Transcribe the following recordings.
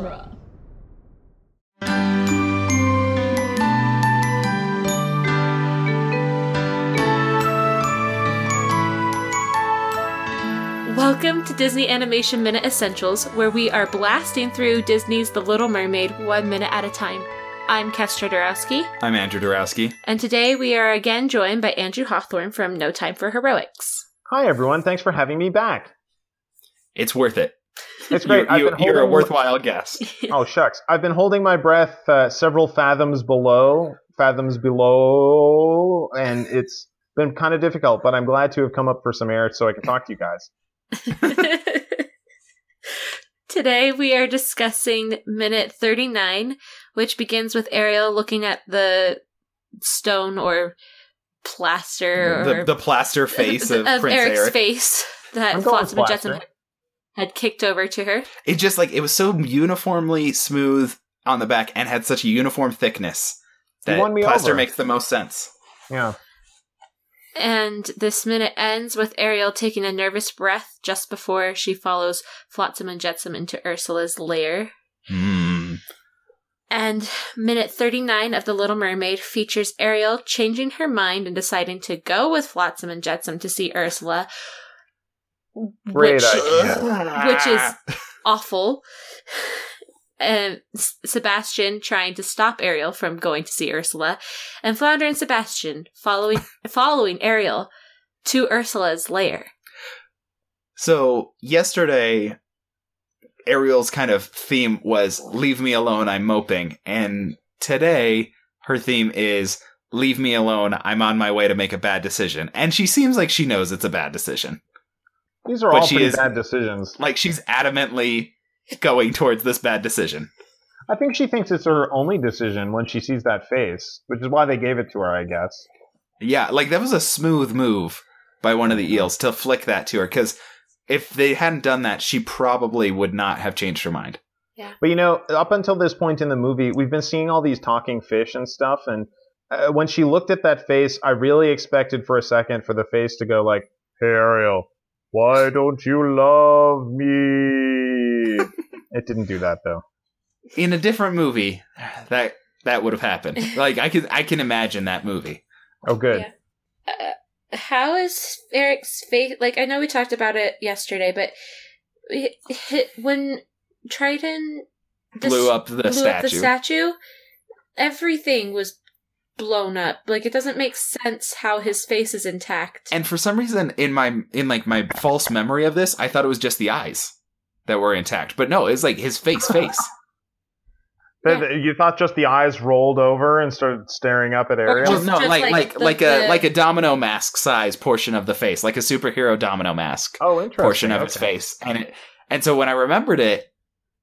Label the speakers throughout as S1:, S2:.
S1: genre.
S2: Welcome to Disney Animation Minute Essentials, where we are blasting through Disney's The Little Mermaid one minute at a time. I'm Kestra Dorowski,
S3: I'm Andrew Dorowski.
S2: and today we are again joined by Andrew Hawthorne from No Time for Heroics.
S4: Hi, everyone. Thanks for having me back.
S3: It's worth it.
S4: It's great.
S3: You,
S4: I've been
S3: are a
S4: holding-
S3: worthwhile guest.
S4: Oh, shucks. I've been holding my breath uh, several fathoms below, fathoms below, and it's been kind of difficult, but I'm glad to have come up for some air so I can talk to you guys.
S2: Today we are discussing minute 39, which begins with Ariel looking at the stone or plaster
S3: the,
S2: or
S3: the plaster face of, Prince
S2: Eric's
S3: Eric.
S2: face that
S4: I'm going
S2: Flotsam and Jetsam
S4: plaster.
S2: Had, had kicked over to her.
S3: It just like it was so uniformly smooth on the back and had such a uniform thickness that
S4: won me
S3: plaster
S4: over.
S3: makes the most sense.
S4: Yeah.
S2: And this minute ends with Ariel taking a nervous breath just before she follows Flotsam and Jetsam into Ursula's lair.
S3: Hmm.
S2: And minute 39 of The Little Mermaid features Ariel changing her mind and deciding to go with Flotsam and Jetsam to see Ursula.
S4: Great
S2: which,
S4: idea.
S2: which is awful. And Sebastian trying to stop Ariel from going to see Ursula, and Flounder and Sebastian following following Ariel to Ursula's lair.
S3: So yesterday, Ariel's kind of theme was "Leave me alone, I'm moping," and today her theme is "Leave me alone, I'm on my way to make a bad decision." And she seems like she knows it's a bad decision.
S4: These are
S3: But
S4: all
S3: she
S4: pretty
S3: is-
S4: bad decisions.
S3: Like she's adamantly going towards this bad decision.
S4: I think she thinks it's her only decision when she sees that face, which is why they gave it to her, I guess.
S3: Yeah, like that was a smooth move by one of the eels to flick that to her because if they hadn't done that, she probably would not have changed her mind. Yeah.
S4: But you know, up until this point in the movie, we've been seeing all these talking fish and stuff, and uh, when she looked at that face, I really expected for a second for the face to go like, "Hey Ariel, why don't you love me?" it didn't do that though.
S3: In a different movie, that that would have happened. Like I can I can imagine that movie.
S4: Oh, good.
S2: Yeah. Uh, how is Eric's face? Like, I know we talked about it yesterday, but it, it, when Triton dis-
S3: Blew up the
S2: blew up the statue, everything was blown up. Like, it doesn't make sense how his face is intact.
S3: and for some reason in my in like my false memory of this, I thought it was just the eyes that were intact. But no, it's like his face face.
S4: Th- th- You thought just the eyes rolled over and started staring up at Ariel?
S2: Just-
S3: no,
S2: just
S3: like
S2: like
S3: like
S2: the-
S3: like a
S2: the-
S3: like a domino mask size portion of the face, like a superhero domino mask.
S4: oh, interesting.
S3: portion of its face and it and so when i remembered it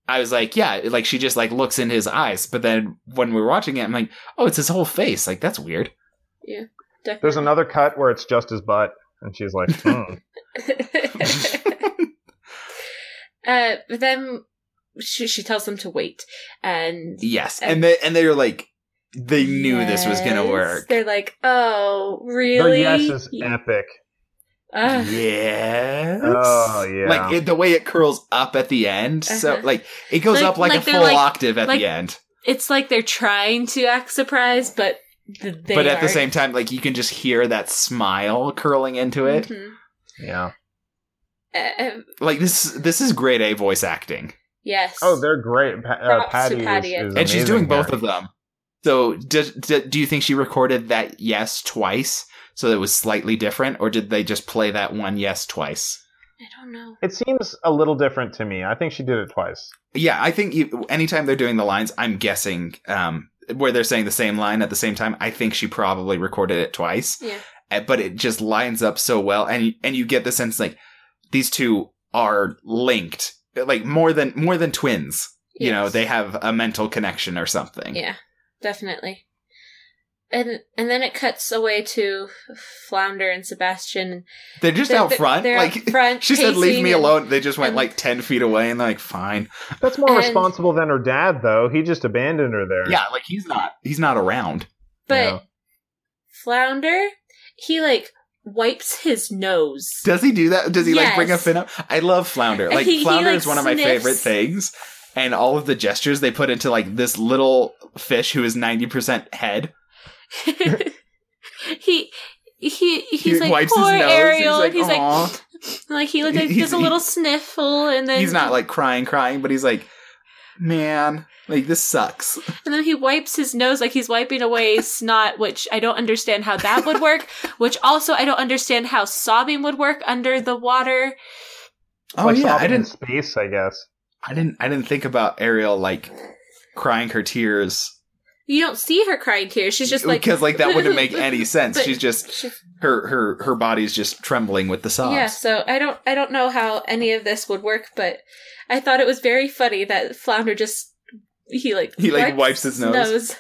S3: i was like yeah like she just like looks in his eyes but then when we were watching it i'm like oh it's his whole face like that's weird Yeah.
S2: Definitely.
S4: There's another cut where it's just his butt, and she's like, hmm.
S2: uh, but then she, she tells them to wait, and
S3: yes and they and they're like they knew this was gonna work
S2: They're like, "Oh,
S4: The
S2: really?"
S4: yes is epic.
S2: Ugh.
S3: yes
S4: Oh, yeah.
S3: like it, the way it curls up at the end so
S2: Uh-huh.
S3: like it goes
S2: Like-
S3: up like,
S2: like
S3: a full
S2: like-
S3: octave at
S2: like-
S3: the end
S2: it's like they're trying to act surprised, but th- they
S3: but at the
S2: aren't.
S3: same time like you can just hear that smile curling into it
S2: Mhm.
S4: Yeah.
S2: Uh,
S3: like this this is grade a voice acting
S2: yes.
S4: Oh, they're great. Pa- uh, Paddi,
S2: Paddi.
S4: is, is
S3: and she's
S4: amazing
S3: doing both of them. So, do, do, do you think she recorded that yes twice, so it was slightly different, or did they just play that one yes twice?
S2: I don't know.
S4: It seems a little different to me. I think she did it twice.
S3: Yeah, I think you, anytime they're doing the lines, I'm guessing um, where they're saying the same line at the same time. I think she probably recorded it twice,
S2: Yeah.
S3: Uh, but it just lines up so well, and and you get the sense like these two are linked, like more than more than twins. You know, they have a mental connection or something.
S2: Yeah, definitely. And and then it cuts away to Flounder and Sebastian.
S3: They're just
S2: They're-
S3: out front.
S2: they're out
S3: like
S2: front
S3: she said, "Leave
S2: pacing
S3: me
S2: and-
S3: alone." They just went
S2: and-
S3: like ten feet away, and they're like, "Fine."
S4: That's more
S2: And-
S4: responsible than her dad, though. He just abandoned her there.
S3: Yeah, like he's not. He's not around.
S2: But
S4: Yeah.
S2: Flounder, he like wipes his nose.
S3: Does he do that? Does he like bring a fin up? I love flounder. Like
S2: He- he,
S3: flounder
S2: like,
S3: is one of my
S2: sniffs.
S3: favorite things. and all of the gestures they put into like this little fish who is 90% head.
S2: he he he's
S3: he
S2: like
S3: wipes
S2: poor
S3: his nose.
S2: Ariel.
S3: He's
S2: He's
S3: like,
S2: like,
S3: "Aw."
S2: like he like,
S3: He's-
S2: does a little sniffle, and then
S3: he's not like crying, crying, but he's like, man, like this sucks.
S2: and then he wipes his nose like he's wiping away snot, which I don't understand how that would work. which also I don't understand how sobbing would work under the water.
S3: Oh
S4: like
S3: yeah, I didn't,
S4: space, I guess.
S3: I didn't, I didn't think about Ariel like crying her tears
S2: You don't see her crying tears. She's just like
S3: because like that wouldn't make any sense. She's just
S2: she's-
S3: her her her body's just trembling with the sobs.
S2: Yeah, so I don't I don't know how any of this would work, but I thought it was very funny that Flounder just he like
S3: He, like, wipes his nose.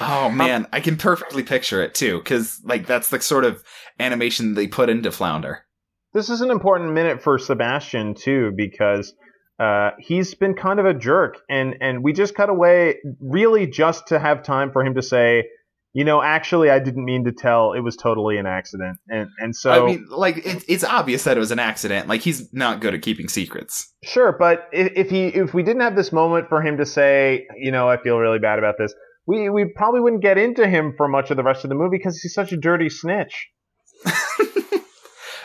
S3: Oh man, I can perfectly picture it too, because like that's the sort of animation they put into Flounder.
S4: This is an important minute for Sebastian too, because uh, he's been kind of a jerk, and and we just cut away really just to have time for him to say, you know, actually, I didn't mean to tell. It was totally an accident, and and so
S3: I mean, like it, it's obvious that it was an accident. Like he's not good at keeping secrets.
S4: Sure, but if, if he if we didn't have this moment for him to say, you know, I feel really bad about this, we we probably wouldn't get into him for much of the rest of the movie because he's such a dirty snitch.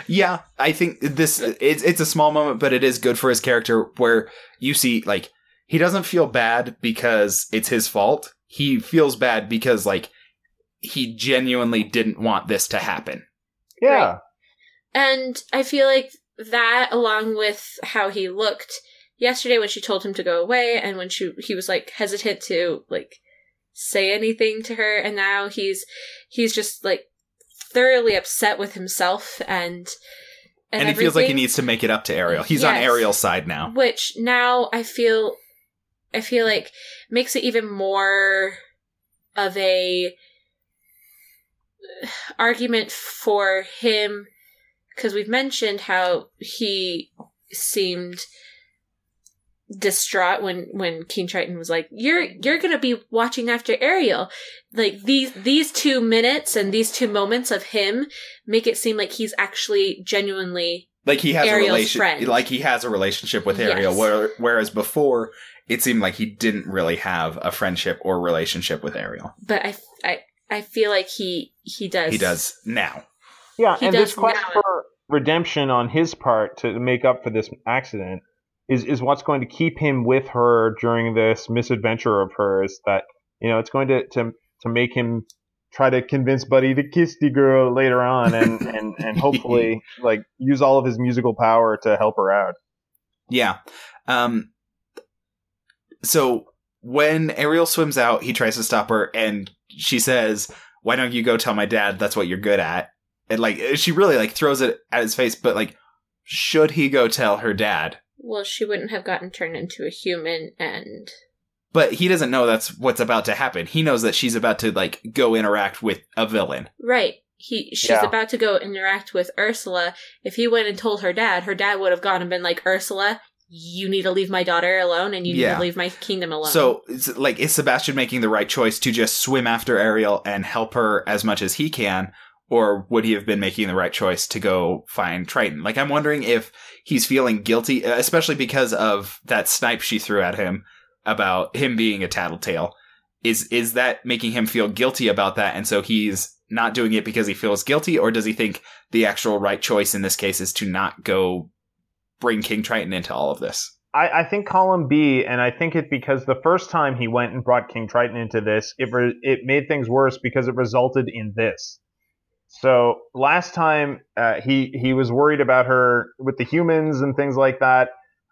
S3: Yeah, I think this it's it's a small moment, but it is good for his character where you see like he doesn't feel bad because it's his fault. He feels bad because like he genuinely didn't want this to happen.
S4: Yeah,
S2: Right. And I feel like that along with how he looked yesterday when she told him to go away and when she he was like hesitant to like say anything to her and now he's he's just like thoroughly upset with himself and
S3: And, he feels like he needs to make it up to Ariel. He's on Ariel's side now.
S2: which now I feel I feel like makes it even more of a argument for him because we've mentioned how he seemed distraught when when King Triton was like you're you're going to be watching after Ariel like these these 2 minutes and these 2 moments of him make it seem like he's actually genuinely
S3: Like he has
S2: Ariel's
S3: a relation
S2: friend.
S3: like he has a relationship with Ariel
S2: Yes.
S3: where, whereas before it seemed like he didn't really have a friendship or relationship with Ariel.
S2: but I, I I feel like he he does.
S3: He does now.
S4: yeah,
S2: He
S4: and this quest
S2: now.
S4: for redemption on his part to make up for this accident is is what's going to keep him with her during this misadventure of hers. That you know, it's going to to to make him try to convince Buddy to kiss the girl later on, and and and hopefully like use all of his musical power to help her out.
S3: Yeah. Um. So when Ariel swims out, he tries to stop her, and she says, "Why don't you go tell my dad? That's what you're good at." And like she really like throws it at his face, but like, should he go tell her dad?
S2: Well, she wouldn't have gotten turned into a human, and
S3: But he doesn't know that's what's about to happen. He knows that she's about to like go interact with a villain.
S2: right. He she's
S4: Yeah.
S2: about to go interact with Ursula. If he went and told her dad, her dad would have gone and been like, "Ursula, you need to leave my daughter alone, and you need
S3: Yeah.
S2: to leave my kingdom alone."
S3: So, it's like, is Sebastian making the right choice to just swim after Ariel and help her as much as he can? Or would he have been making the right choice to go find Triton? Like, I'm wondering if he's feeling guilty, especially because of that snipe she threw at him about him being a tattletale. Is, is that making him feel guilty about that? And so he's not doing it because he feels guilty? Or does he think the actual right choice in this case is to not go bring King Triton into all of this?
S4: I, I think column B, and I think it because the first time he went and brought King Triton into this, it re- it made things worse because it resulted in this. So last time uh, he he was worried about her with the humans and things like that.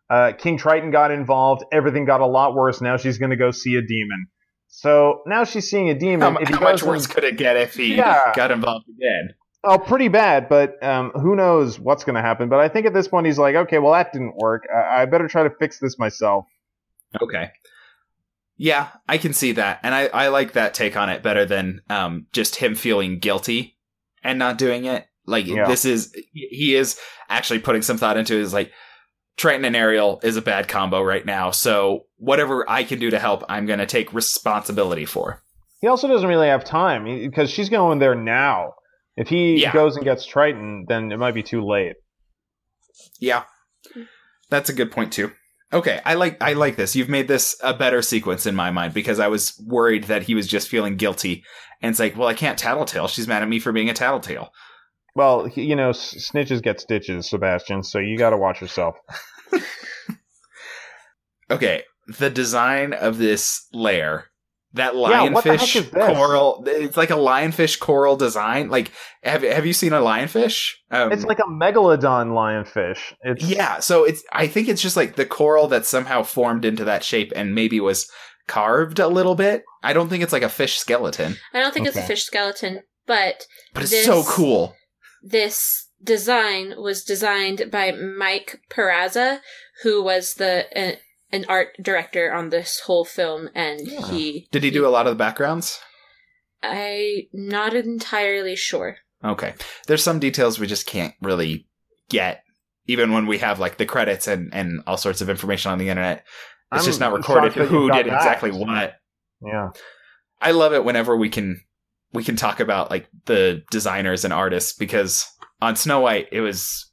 S4: Uh, King Triton got involved. Everything got a lot worse. Now she's going to go see a demon. So now she's seeing a demon.
S3: How,
S4: If
S3: how much
S4: goes and-
S3: worse could it get if he
S4: Yeah.
S3: got involved again?
S4: Oh, pretty bad, but um, who knows what's going to happen. But I think at this point he's like, okay, well that didn't work. I, I better try to fix this myself.
S3: Okay. Yeah, I can see that. And I, I like that take on it better than um, just him feeling guilty and not doing it. Like,
S4: Yeah.
S3: this is, he is actually putting some thought into it. Is like, Triton and Ariel is a bad combo right now. So whatever I can do to help, I'm going to take responsibility for.
S4: He also doesn't really have time because she's going there now. If he
S3: Yeah.
S4: goes and gets Triton, then it might be too late.
S3: Yeah. That's a good point, too. Okay, I like I like this. You've made this a better sequence in my mind because I was worried that he was just feeling guilty, and it's like, well, I can't tattletale. She's mad at me for being a tattletale.
S4: Well, you know, snitches get stitches, Sebastian. So you got to watch yourself.
S3: Okay, the design of this lair, that
S4: Yeah, what the heck
S3: lionfish
S4: is this?
S3: coral, it's like a lionfish coral design. Like, have have you seen a lionfish? Um,
S4: It's like a megalodon lionfish. It's
S3: yeah, so it's I think it's just like the coral that somehow formed into that shape and maybe was carved a little bit. I don't think it's like a fish skeleton,
S2: I don't think it's a fish skeleton, but
S3: but it's
S2: This-
S3: so cool.
S2: this design was designed by Mike Peraza, who was the uh, an art director on this whole film, and
S4: Yeah.
S2: he
S3: Did he do a lot of the backgrounds?
S2: I'm not entirely sure.
S3: Okay. There's some details we just can't really get, even when we have like the credits and, and all sorts of information on the internet. It's
S4: I'm
S3: just not recorded who did
S4: that.
S3: exactly what.
S4: Yeah.
S3: I love it whenever we can we can talk about like the designers and artists because on Snow White it was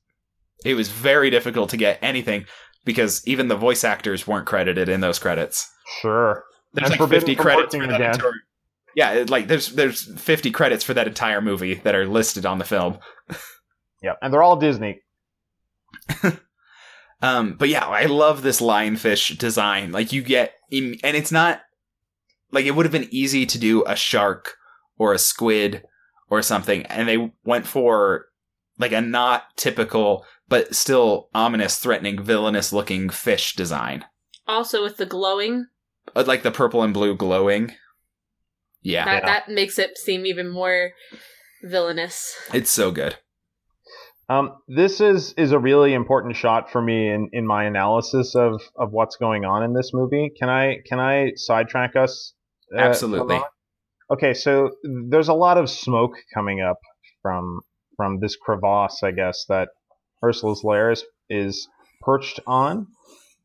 S3: it was very difficult to get anything because even the voice actors weren't credited in those credits.
S4: Sure.
S3: There's
S4: And
S3: like 50 credits for that
S4: again.
S3: entire- Yeah, like there's there's 50 credits for that entire movie that are listed on the film.
S4: Yep. And they're all Disney.
S3: Um, but yeah, I love this lionfish design. Like you get, and it's not like it would have been easy to do a shark or a squid or something, and they went for like a not typical but still ominous, threatening, villainous looking fish design,
S2: Also, with the glowing,
S3: Uh, like the purple and blue glowing. Yeah,
S2: that
S4: Yeah.
S2: that makes it seem even more villainous.
S3: it's so good.
S4: Um, this is is a really important shot for me in, in my analysis of, of what's going on in this movie. Can I can I sidetrack us? uh,
S3: Absolutely.
S4: Okay, so there's a lot of smoke coming up from from this crevasse, I guess that Ursula's lair is, is perched on.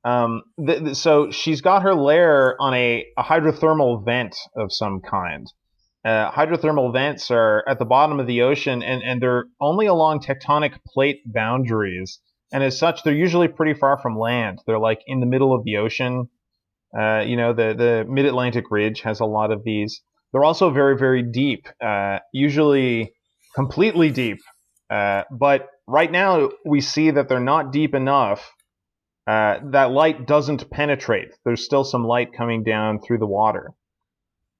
S4: Um, th- th- so she's got her lair on a, a hydrothermal vent of some kind. Uh, hydrothermal vents are at the bottom of the ocean and, and they're only along tectonic plate boundaries. And as such, they're usually pretty far from land. They're like in the middle of the ocean. Uh, you know, the, the mid Atlantic ridge has a lot of these. They're also very, very deep, uh, usually completely deep. Uh, but right now, we see that they're not deep enough. Uh, that light doesn't penetrate. There's still some light coming down through the water.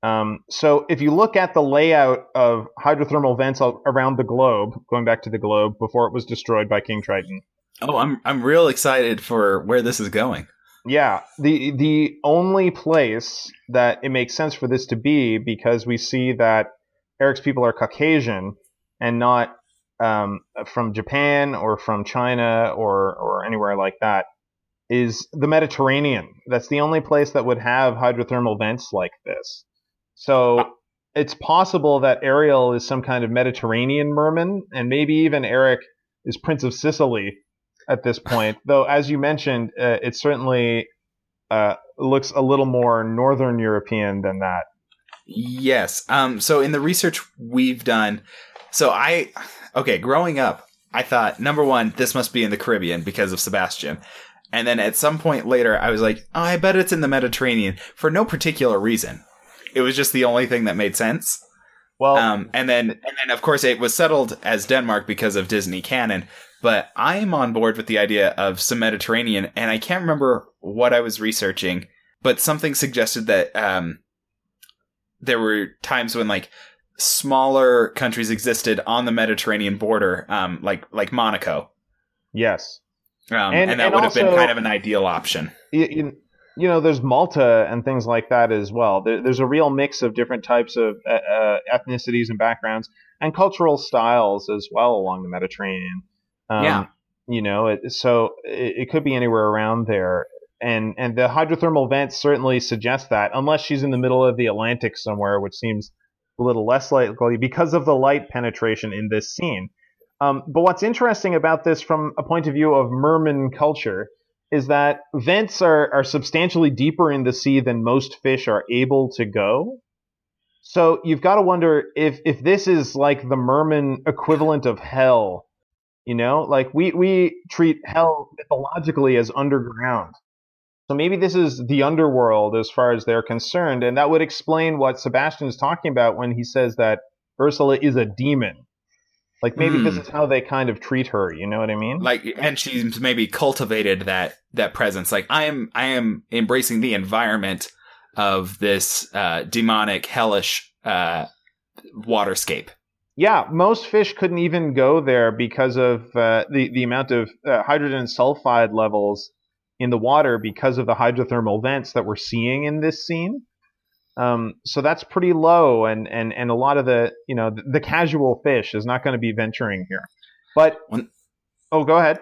S4: Um, so if you look at the layout of hydrothermal vents around the globe, going back to the globe before it was destroyed by King Triton,
S3: Oh, I'm I'm real excited for where this is going.
S4: yeah, the the only place that it makes sense for this to be because we see that Eric's people are Caucasian and not um, from Japan or from China or or anywhere like that is the Mediterranean. That's the only place that would have hydrothermal vents like this. So it's possible that Ariel is some kind of Mediterranean merman, and maybe even Eric is Prince of Sicily at this point. Though, as you mentioned, uh, it certainly uh, looks a little more Northern European than that.
S3: Yes. Um. So in the research we've done, so I, okay, growing up, I thought number one, this must be in the Caribbean because of Sebastian, and then at some point later, I was like, oh, I bet it's in the Mediterranean for no particular reason. It was just the only thing that made sense.
S4: Well,
S3: Um. And then, and then, of course, it was settled as Denmark because of Disney canon. But I am on board with the idea of some Mediterranean, and I can't remember what I was researching, but something suggested that um, there were times when like smaller countries existed on the Mediterranean border, um, like like Monaco,
S4: yes.
S3: um,
S4: And-
S3: and, that
S4: and
S3: would have been kind of an ideal option.
S4: You, know, there's Malta and things like that as well. There, there's a real mix of different types of uh, uh, ethnicities and backgrounds and cultural styles as well along the Mediterranean. Um,
S3: Yeah.
S4: You know, it, so it, it could be anywhere around there. And and the hydrothermal vents certainly suggest that, unless she's in the middle of the Atlantic somewhere, which seems a little less likely because of the light penetration in this scene. Um, but what's interesting about this from a point of view of merman culture is that vents are, are substantially deeper in the sea than most fish are able to go. So you've got to wonder if, if this is like the merman equivalent of hell. You know, like we, we treat hell mythologically as underground. So maybe this is the underworld as far as they're concerned, and that would explain what Sebastian is talking about when he says that Ursula is a demon. Like maybe this
S3: Hmm.
S4: is how they kind of treat her. You know what I mean?
S3: like and she's maybe cultivated that that presence like i am i am embracing the environment of this uh demonic hellish uh waterscape
S4: Yeah, most fish couldn't even go there because of uh, the the amount of uh, hydrogen sulfide levels in the water because of the hydrothermal vents that we're seeing in this scene. Um, so that's pretty low, and, and, and a lot of the you know the, the casual fish is not going to be venturing here. But oh, go ahead.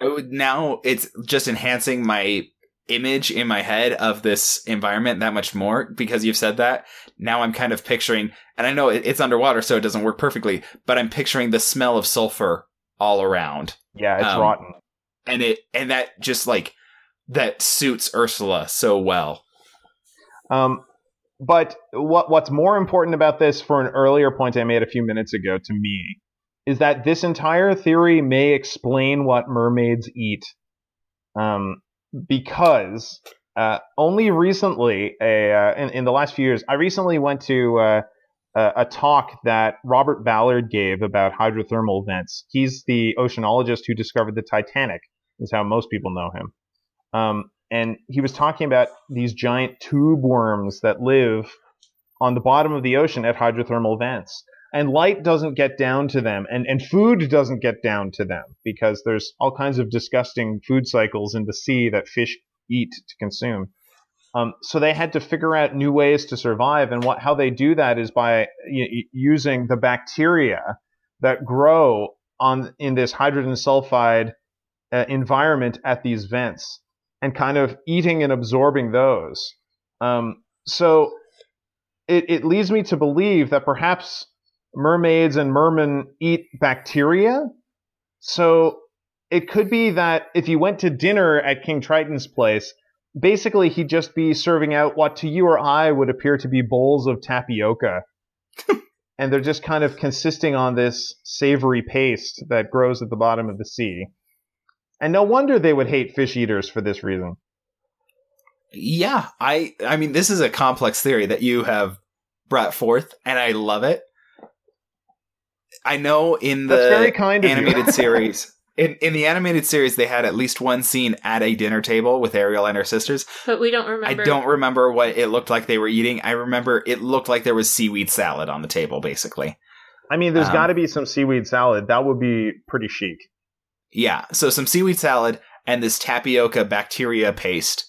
S3: now it's just enhancing my image in my head of this environment that much more because you've said that now i'm kind of picturing and i know it's underwater so it doesn't work perfectly but i'm picturing the smell of sulfur all around
S4: Yeah, it's
S3: Um,
S4: rotten.
S3: and it and that just like that suits ursula so well
S4: Um, but what what's more important about this for an earlier point I made a few minutes ago to me is that this entire theory may explain what mermaids eat. Um, because uh, only recently, a uh, in, in the last few years, I recently went to uh, a, a talk that Robert Ballard gave about hydrothermal vents. He's the oceanologist who discovered the Titanic. Is how most people know him. Um, and he was talking about these giant tube worms that live on the bottom of the ocean at hydrothermal vents. And light doesn't get down to them, and, and food doesn't get down to them because there's all kinds of disgusting food cycles in the sea that fish eat to consume. Um, so they had to figure out new ways to survive, and what how they do that is by using the bacteria that grow on in this hydrogen sulfide uh, environment at these vents and kind of eating and absorbing those. Um, so it, it leads me to believe that perhaps mermaids and mermen eat bacteria. So it could be that if you went to dinner at King Triton's place, basically he'd just be serving out what to you or I would appear to be bowls of tapioca. and they're just kind of consisting on this savory paste that grows at the bottom of the sea. And no wonder they would hate fish eaters for this reason.
S3: Yeah, I I mean this is a complex theory that you have brought forth and I love it. I know in the
S4: very kind of
S3: animated series in, in the animated series they had at least one scene at a dinner table with Ariel and her sisters.
S2: But we don't remember.
S3: I don't remember what it looked like they were eating. I remember it looked like there was seaweed salad on the table basically.
S4: I mean, there's
S3: Um,
S4: got to be some seaweed salad. That would be pretty chic.
S3: Yeah, so some seaweed salad and this tapioca bacteria paste,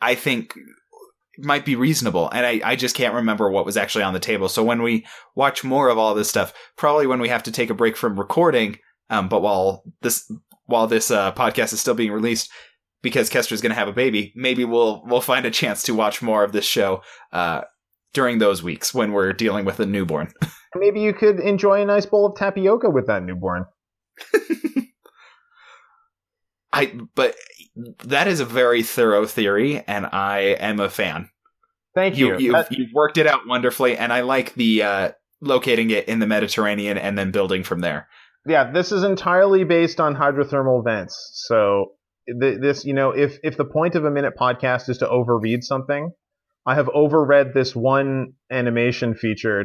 S3: I think might be reasonable. And I, I just can't remember what was actually on the table. So when we watch more of all this stuff, probably when we have to take a break from recording, um, but while this while this uh, podcast is still being released, because Kester's going to have a baby, maybe we'll we'll find a chance to watch more of this show uh, during those weeks when we're dealing with a newborn.
S4: Maybe you could enjoy a nice bowl of tapioca with that newborn.
S3: I but that is a very thorough theory, and I am a fan.
S4: Thank you.
S3: you
S4: That-
S3: you've worked it out wonderfully, and I like the uh, locating it in the Mediterranean and then building from there.
S4: yeah, this is entirely based on hydrothermal vents. So th- this, you know, if if the point of a minute podcast is to overread something, I have overread this one animation feature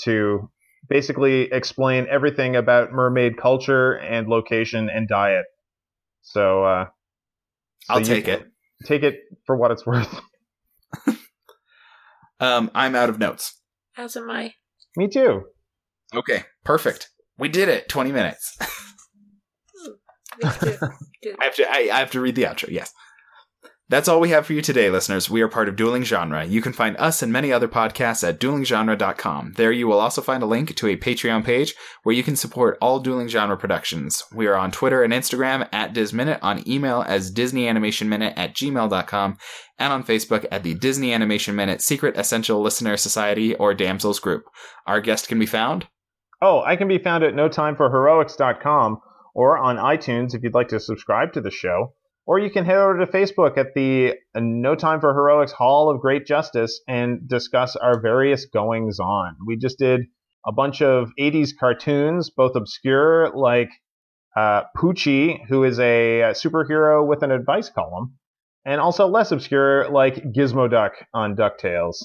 S4: to basically explain everything about mermaid culture and location and diet. So, uh, so
S3: I'll
S4: you
S3: take it.
S4: Take it for what it's worth.
S3: Um, I'm out of notes.
S2: As am I.
S4: Me too.
S3: Okay, perfect. We did it. Twenty minutes.
S2: Me too. Good.
S3: I have to. I, I have to read the outro. Yes. That's all we have for you today, listeners. We are part of Dueling Genre. You can find us and many other podcasts at duelinggenre.com. There you will also find a link to a Patreon page where you can support all Dueling Genre productions. We are on Twitter and Instagram at DisMinute, on email as DisneyAnimationMinute at gmail.com, and on Facebook at the Disney Animation Minute Secret Essential Listener Society or Damsels Group. Our guest can be found
S4: Oh, I can be found at notimeforheroics.com or on iTunes if you'd like to subscribe to the show. Or you can head over to Facebook at the No Time for Heroics Hall of Great Justice and discuss our various goings on. We just did a bunch of 80s cartoons, both obscure, like uh, Poochie, who is a, superhero with an advice column, and also less obscure like Gizmo Duck on DuckTales.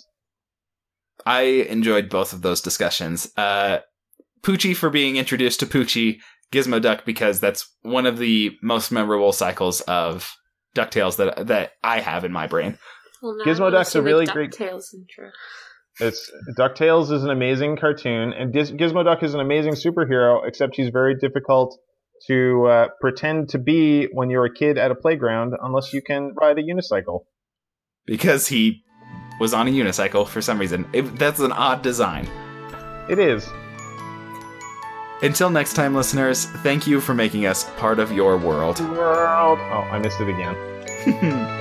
S3: I enjoyed both of those discussions. Uh, Poochie for being introduced to Poochie, Gizmo Duck because that's one of the most memorable cycles of DuckTales that that I have in my brain.
S2: Well,
S4: Gizmo Duck's a really great-
S2: DuckTales intro.
S4: It's DuckTales is an amazing cartoon, and Giz- Gizmo Duck is an amazing superhero, except he's very difficult to uh, pretend to be when you're a kid at a playground, unless you can ride a unicycle.
S3: Because he was on a unicycle for some reason. It, that's an odd design.
S4: It is.
S3: Until next time, listeners, thank you for making us part of your world.
S4: World. Oh, I missed it again.